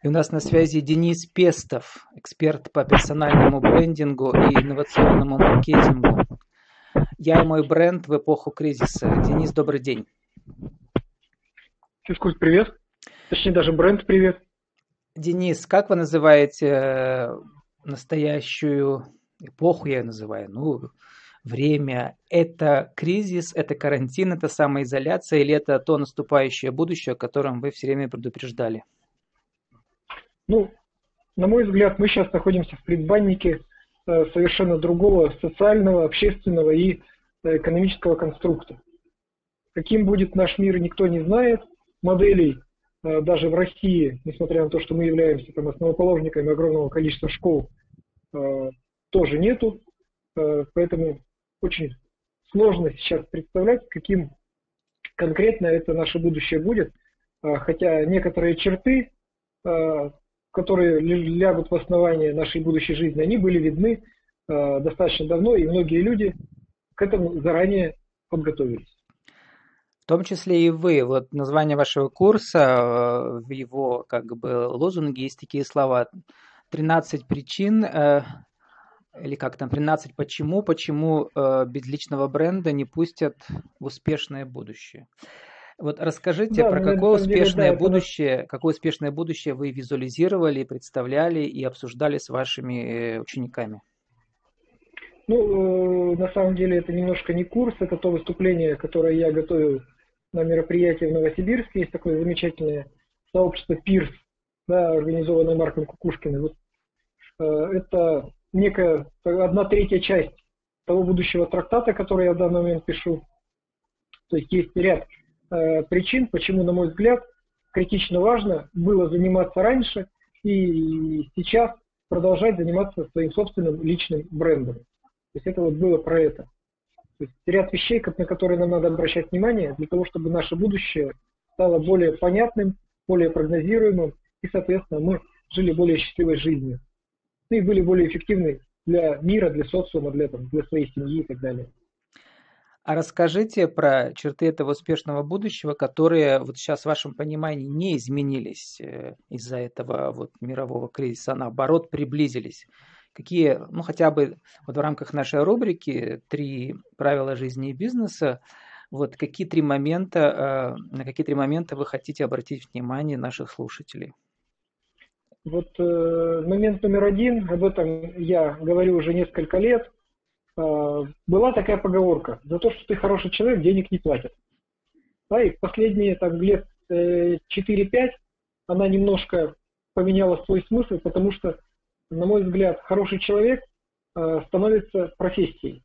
И у нас на связи Денис Пестов, эксперт по персональному брендингу и инновационному маркетингу. Я и мой бренд в эпоху кризиса. Денис, добрый день. Физкульт, привет. Точнее, даже бренд, привет. Денис, как вы называете э, настоящую эпоху, я ее называю, ну, время? Это кризис, это карантин, это самоизоляция или это то наступающее будущее, о котором вы все время предупреждали? Ну, на мой взгляд, мы сейчас находимся в предбаннике э, совершенно другого социального, общественного и э, экономического конструкта. Каким будет наш мир, никто не знает. Моделей э, даже в России, несмотря на то, что мы являемся там, основоположниками огромного количества школ, тоже нету. Поэтому очень сложно сейчас представлять, каким конкретно это наше будущее будет. Хотя некоторые черты которые лягут в основание нашей будущей жизни, они были видны э, достаточно давно, и многие люди к этому заранее подготовились. В том числе и вы. Вот название вашего курса, э, в его как бы лозунге есть такие слова. 13 причин, э, или как там, 13 почему, почему э, без личного бренда не пустят в успешное будущее. Вот расскажите да, про какое успешное деле, да, будущее, это... какое успешное будущее вы визуализировали, представляли и обсуждали с вашими э, учениками. Ну, э, на самом деле это немножко не курс, это то выступление, которое я готовил на мероприятии в Новосибирске. Есть такое замечательное сообщество ПИРС, да, организованное Марком Кукушкиным. Вот, э, это некая одна третья часть того будущего трактата, который я в данный момент пишу. То есть есть ряд Э, причин, почему, на мой взгляд, критично важно было заниматься раньше и сейчас продолжать заниматься своим собственным личным брендом. То есть это вот было про это. То есть ряд вещей, на которые нам надо обращать внимание, для того, чтобы наше будущее стало более понятным, более прогнозируемым, и, соответственно, мы жили более счастливой жизнью. И были более эффективны для мира, для социума, для, там, для своей семьи и так далее. А расскажите про черты этого успешного будущего, которые вот сейчас в вашем понимании не изменились э, из-за этого вот мирового кризиса, а наоборот приблизились. Какие, ну хотя бы вот в рамках нашей рубрики «Три правила жизни и бизнеса», вот какие три момента, э, на какие три момента вы хотите обратить внимание наших слушателей? Вот э, момент номер один, об этом я говорю уже несколько лет, была такая поговорка, за то, что ты хороший человек, денег не платят. Да, и последние там, лет 4-5 э, она немножко поменяла свой смысл, потому что, на мой взгляд, хороший человек а, становится профессией.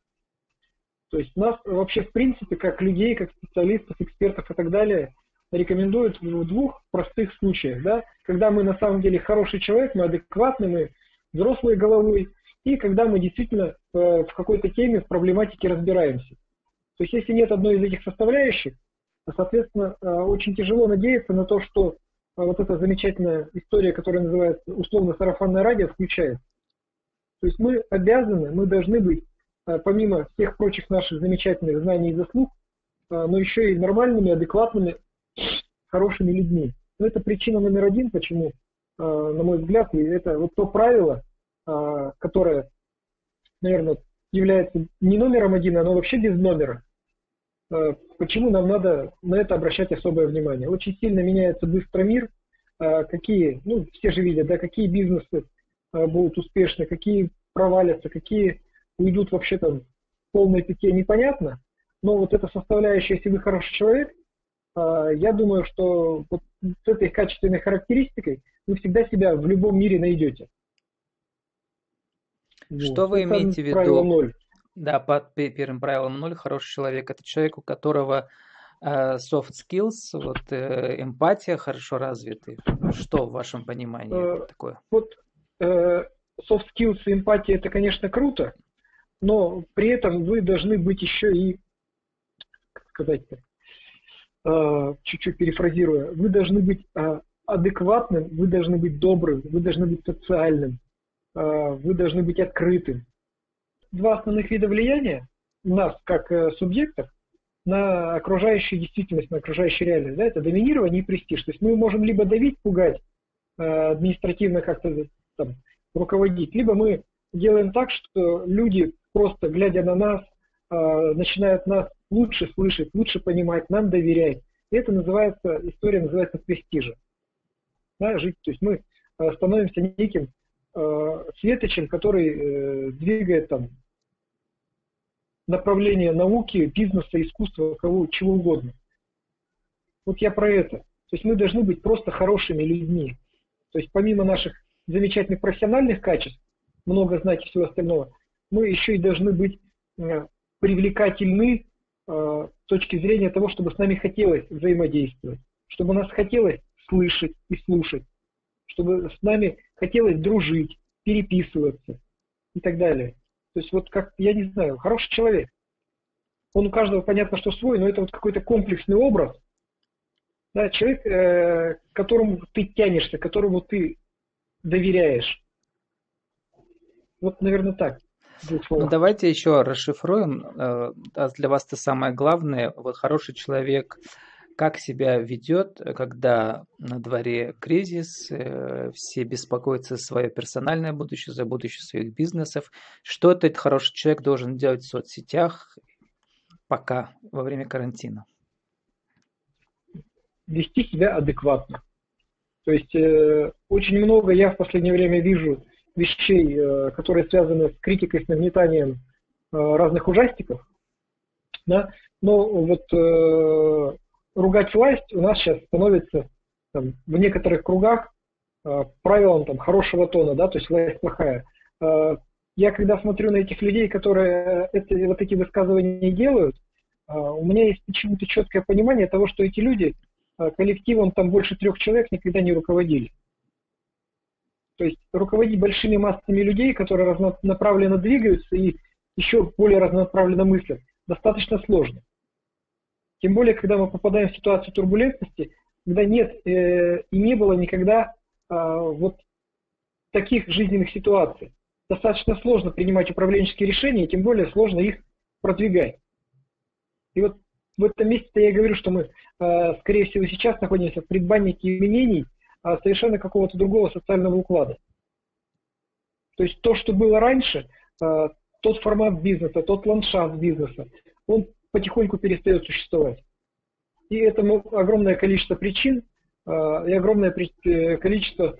То есть нас вообще в принципе, как людей, как специалистов, экспертов и так далее, рекомендуют в двух простых случаях. Да? Когда мы на самом деле хороший человек, мы адекватны, мы взрослые головой, и когда мы действительно э, в какой-то теме, в проблематике разбираемся. То есть если нет одной из этих составляющих, то, соответственно, э, очень тяжело надеяться на то, что э, вот эта замечательная история, которая называется условно сарафанное радио, включает. То есть мы обязаны, мы должны быть, помимо всех прочих наших замечательных знаний и заслуг, но еще и нормальными, адекватными, хорошими людьми. Но это причина номер один, почему, на мой взгляд, это вот то правило, а, которая, наверное, является не номером один, оно вообще без номера. А, почему нам надо на это обращать особое внимание? Очень сильно меняется быстро мир, а, какие, ну, все же видят, да, какие бизнесы будут успешны, какие провалятся, какие уйдут вообще там полной пяти, непонятно. Но вот эта составляющая, если вы хороший человек, я думаю, что вот с этой качественной характеристикой вы всегда себя в любом мире найдете. Что вы имеете в виду? 0. Да, под первым правилом ноль хороший человек это человек, у которого э, soft skills, вот э, эмпатия хорошо развиты. Что в вашем понимании э, такое? Вот э, soft skills и эмпатия это, конечно, круто, но при этом вы должны быть еще и, как сказать-то, э, чуть-чуть перефразируя, вы должны быть э, адекватным, вы должны быть добрым, вы должны быть социальным, вы должны быть открытым. Два основных вида влияния нас, как э, субъектов, на окружающую действительность, на окружающую реальность, да, это доминирование и престиж. То есть мы можем либо давить, пугать, административно как-то там, руководить, либо мы делаем так, что люди просто глядя на нас, начинают нас лучше слышать, лучше понимать, нам доверять. И это называется, история называется престижа. Да, жить, то есть мы становимся неким светочем, который двигает там направление науки, бизнеса, искусства, кого, чего угодно. Вот я про это. То есть мы должны быть просто хорошими людьми. То есть помимо наших замечательных профессиональных качеств, много знать и всего остального, мы еще и должны быть э, привлекательны э, с точки зрения того, чтобы с нами хотелось взаимодействовать, чтобы нас хотелось слышать и слушать, чтобы с нами хотелось дружить, переписываться и так далее. То есть вот как, я не знаю, хороший человек. Он у каждого понятно, что свой, но это вот какой-то комплексный образ. Да, человек, э, к которому ты тянешься, которому ты доверяешь. Вот, наверное, так. Ну, давайте еще расшифруем. Э, для вас это самое главное. Вот хороший человек как себя ведет, когда на дворе кризис, э, все беспокоятся за свое персональное будущее, за будущее своих бизнесов. Что этот хороший человек должен делать в соцсетях пока, во время карантина? Вести себя адекватно. То есть э, очень много я в последнее время вижу вещей, э, которые связаны с критикой, с нагнетанием э, разных ужастиков. Да? Но вот э, ругать власть у нас сейчас становится там, в некоторых кругах э, правилом там, хорошего тона, да, то есть власть плохая. Э, я когда смотрю на этих людей, которые это, вот эти высказывания делают, э, у меня есть почему-то четкое понимание того, что эти люди э, коллективом там больше трех человек никогда не руководили. То есть руководить большими массами людей, которые разнонаправленно двигаются и еще более разнонаправленно мыслят, достаточно сложно. Тем более, когда мы попадаем в ситуацию турбулентности, когда нет э, и не было никогда э, вот таких жизненных ситуаций. Достаточно сложно принимать управленческие решения, тем более сложно их продвигать. И вот в этом месте я и говорю, что мы, э, скорее всего, сейчас находимся в предбаннике изменений э, совершенно какого-то другого социального уклада. То есть то, что было раньше, э, тот формат бизнеса, тот ландшафт бизнеса, он потихоньку перестает существовать. И этому огромное количество причин а, и огромное э, количество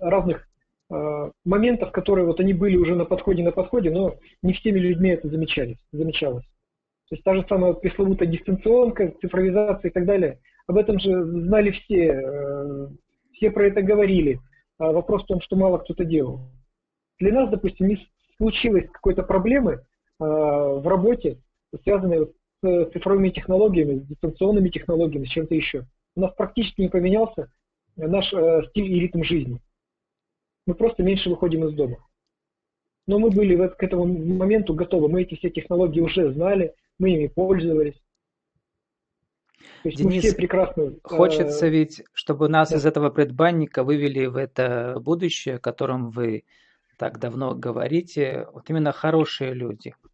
разных а, моментов, которые вот они были уже на подходе, на подходе, но не всеми людьми это замечались, замечалось. То есть та же самая пресловутая дистанционка, цифровизация и так далее. Об этом же знали все, э, все про это говорили. А вопрос в том, что мало кто-то делал. Для нас, допустим, не случилось какой-то проблемы в работе, связанные с цифровыми технологиями, с дистанционными технологиями, с чем-то еще. У нас практически не поменялся наш э, стиль и ритм жизни. Мы просто меньше выходим из дома. Но мы были к этому моменту готовы. Мы эти все технологии уже знали, мы ими пользовались. То есть Денис, мы все прекрасно... Э, хочется ведь, чтобы нас да. из этого предбанника вывели в это будущее, о котором вы так давно говорите. Вот именно хорошие люди –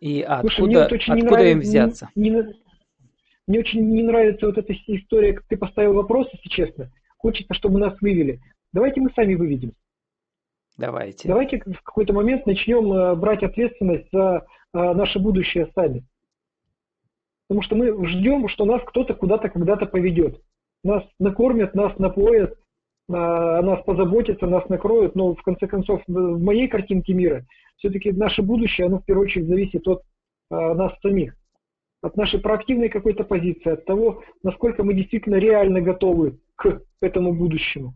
и Слушай, откуда, вот откуда нравится, им взяться? Не, не, мне очень не нравится вот эта история, как ты поставил вопрос, если честно. Хочется, чтобы нас вывели. Давайте мы сами выведем. Давайте. Давайте в какой-то момент начнем э, брать ответственность за э, наше будущее сами. Потому что мы ждем, что нас кто-то куда-то когда-то поведет. Нас накормят, нас напоят, о нас позаботятся, нас накроют, но в конце концов в моей картинке мира все-таки наше будущее, оно в первую очередь зависит от а, нас самих, от нашей проактивной какой-то позиции, от того, насколько мы действительно реально готовы к этому будущему.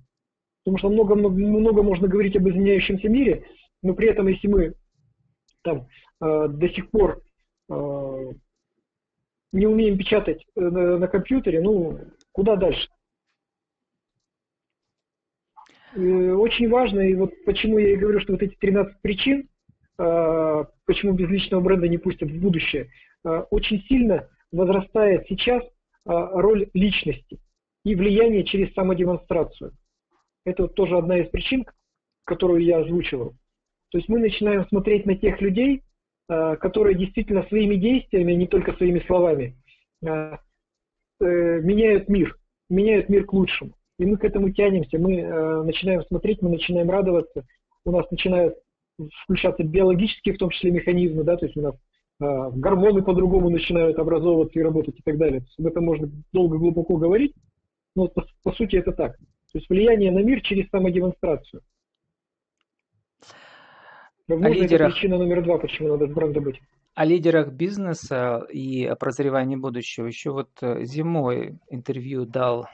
Потому что много, много, много можно говорить об изменяющемся мире, но при этом, если мы там э, до сих пор э, не умеем печатать э, на, на компьютере, ну, куда дальше? Очень важно, и вот почему я и говорю, что вот эти 13 причин, а, почему без личного бренда не пустят в будущее, а, очень сильно возрастает сейчас а, роль личности и влияние через самодемонстрацию. Это вот тоже одна из причин, которую я озвучивал. То есть мы начинаем смотреть на тех людей, которые действительно своими действиями, не только своими словами, э, меняют мир, меняют мир к лучшему. И мы к этому тянемся, мы э, начинаем смотреть, мы начинаем радоваться, у нас начинают включаться биологические, в том числе, механизмы, да, то есть у нас э, гормоны по-другому начинают образовываться и работать и так далее. То есть об этом можно долго, глубоко говорить, но по, по сути это так. То есть влияние на мир через самодемонстрацию. Возможно, лидерах... это причина номер два, почему надо в бренда быть. О лидерах бизнеса и о прозревании будущего. Еще вот э, зимой интервью дал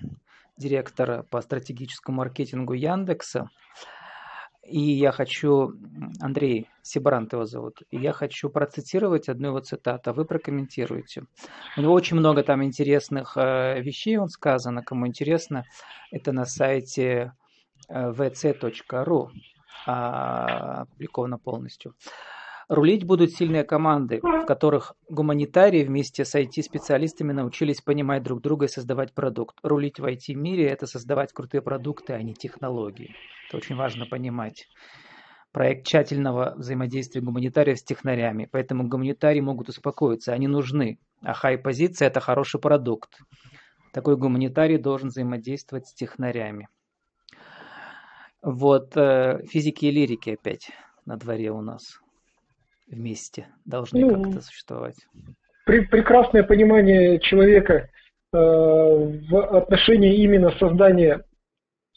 директор по стратегическому маркетингу Яндекса. И я хочу, Андрей Сибрант его зовут, и я хочу процитировать одну его цитату, а вы прокомментируете. У него очень много там интересных э, вещей, он сказано, кому интересно, это на сайте э, vc.ru а, опубликовано полностью. Рулить будут сильные команды, в которых гуманитарии вместе с IT-специалистами научились понимать друг друга и создавать продукт. Рулить в IT-мире – это создавать крутые продукты, а не технологии. Это очень важно понимать. Проект тщательного взаимодействия гуманитариев с технарями, поэтому гуманитарии могут успокоиться, они нужны. А хай-позиция – это хороший продукт. Такой гуманитарий должен взаимодействовать с технарями. Вот э, физики и лирики опять на дворе у нас вместе должны ну, как-то существовать. При, прекрасное понимание человека э, в отношении именно создания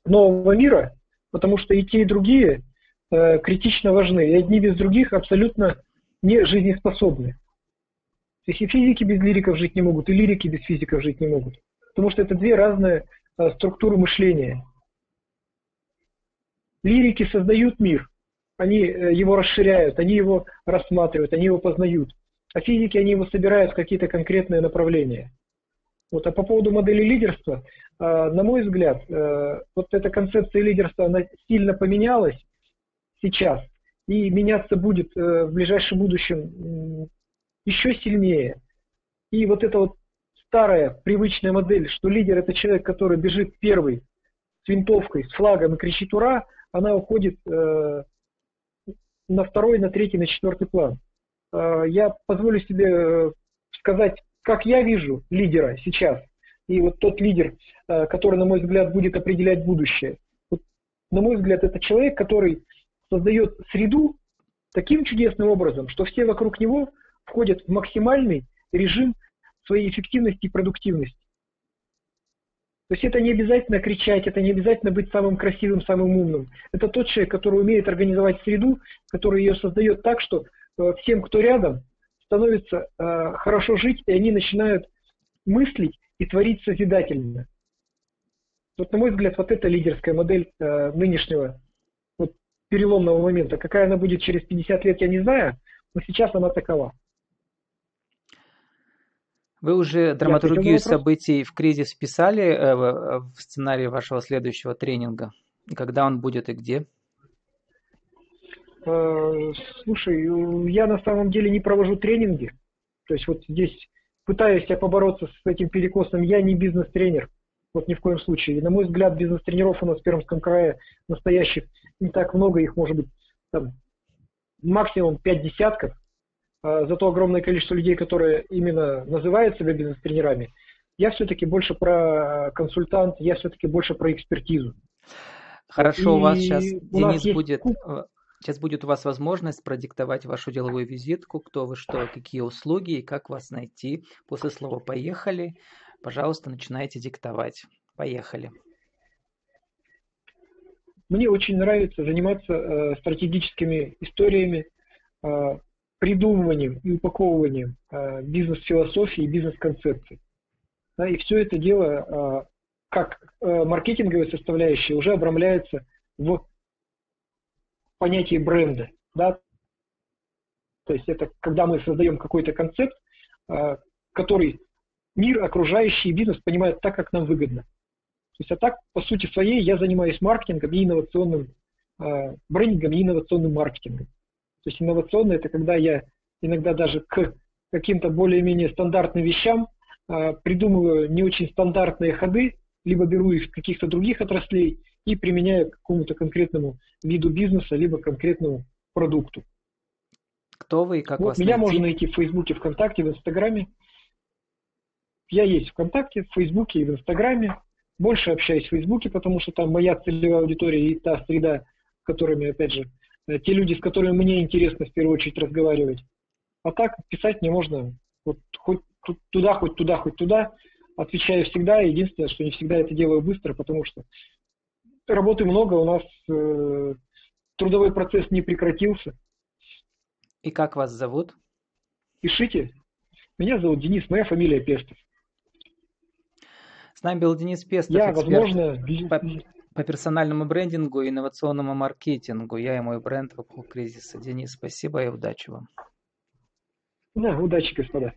нового мира, потому что и те, и другие э, критично важны, и одни без других абсолютно не жизнеспособны. То есть и физики без лириков жить не могут, и лирики без физиков жить не могут. Потому что это две разные э, структуры мышления. Лирики создают мир, они э, его расширяют, они его рассматривают, они его познают. А физики, они его собирают в какие-то конкретные направления. Вот, а по поводу модели лидерства, э, на мой взгляд, э, вот эта концепция лидерства, она сильно поменялась сейчас и меняться будет в ближайшем будущем еще сильнее. И вот эта вот старая привычная модель, что лидер это человек, который бежит первый с винтовкой, с флагом и кричит «Ура!», она уходит на второй, на третий, на четвертый план. А, я позволю себе э, сказать, как я вижу лидера сейчас, и вот тот лидер, э, который, на мой взгляд, будет определять будущее. Вот, на мой взгляд, это человек, который создает среду таким чудесным образом, что все вокруг него входят в максимальный режим своей эффективности и продуктивности. То есть это не обязательно кричать, это не обязательно быть самым красивым, самым умным. Это тот человек, который умеет организовать среду, который ее создает так, что э, всем, кто рядом, становится э, хорошо жить, и они начинают мыслить и творить созидательно. Вот, на мой взгляд, вот эта лидерская модель э, нынешнего вот, переломного момента. Какая она будет через 50 лет, я не знаю, но сейчас она такова. Вы уже драматургию событий в кризис вписали э, в сценарий вашего следующего тренинга? Когда он будет и где? Э, слушай, я на самом деле не провожу тренинги. То есть вот здесь пытаюсь я побороться с этим перекосом. Я не бизнес-тренер. Вот ни в коем случае. И, на мой взгляд, бизнес-тренеров у нас в Пермском крае настоящих не так много. Их может быть там, максимум пять десятков. А, за то огромное количество людей, которые именно называют себя бизнес-тренерами, я все-таки больше про консультант, я все-таки больше про экспертизу. Хорошо, И у вас сейчас, у Денис, будет, э, сейчас будет у вас возможность продиктовать вашу деловую визитку, кто вы, что, какие услуги и как вас найти. После слова «поехали», пожалуйста, начинайте диктовать. Поехали. Мне очень нравится заниматься э, стратегическими историями, э, придумыванием и упаковыванием э, бизнес-философии и бизнес-концепций. Да, и все это дело, э, как э, маркетинговая составляющая, уже обрамляется в понятии бренда. Да? То есть это когда мы создаем какой-то концепт, э, который мир, окружающий бизнес понимает так, как нам выгодно. То есть, а так, по сути своей, я занимаюсь маркетингом и инновационным э, брендингом и инновационным маркетингом. То есть инновационно это когда я иногда даже к каким-то более-менее стандартным вещам э, придумываю не очень стандартные ходы, либо беру их каких-то других отраслей и применяю к какому-то конкретному виду бизнеса, либо конкретному продукту. Кто вы и как вот вас Меня найти? можно найти в Фейсбуке, ВКонтакте, в Инстаграме. Я есть в ВКонтакте, в Фейсбуке и в Инстаграме. больше общаюсь в Фейсбуке, потому что там моя целевая аудитория и та среда, с которыми, опять же, те люди, с которыми мне интересно в первую очередь разговаривать. А так писать мне можно вот хоть туда, хоть туда, хоть туда. Отвечаю всегда. Единственное, что не всегда это делаю быстро, потому что работы много, у нас э, трудовой процесс не прекратился. И как вас зовут? Пишите. Меня зовут Денис, моя фамилия Пестов. С нами был Денис Пестов, Я, возможно, по, по персональному брендингу и инновационному маркетингу. Я и мой бренд в эпоху кризиса. Денис, спасибо и удачи вам. Да, удачи, господа.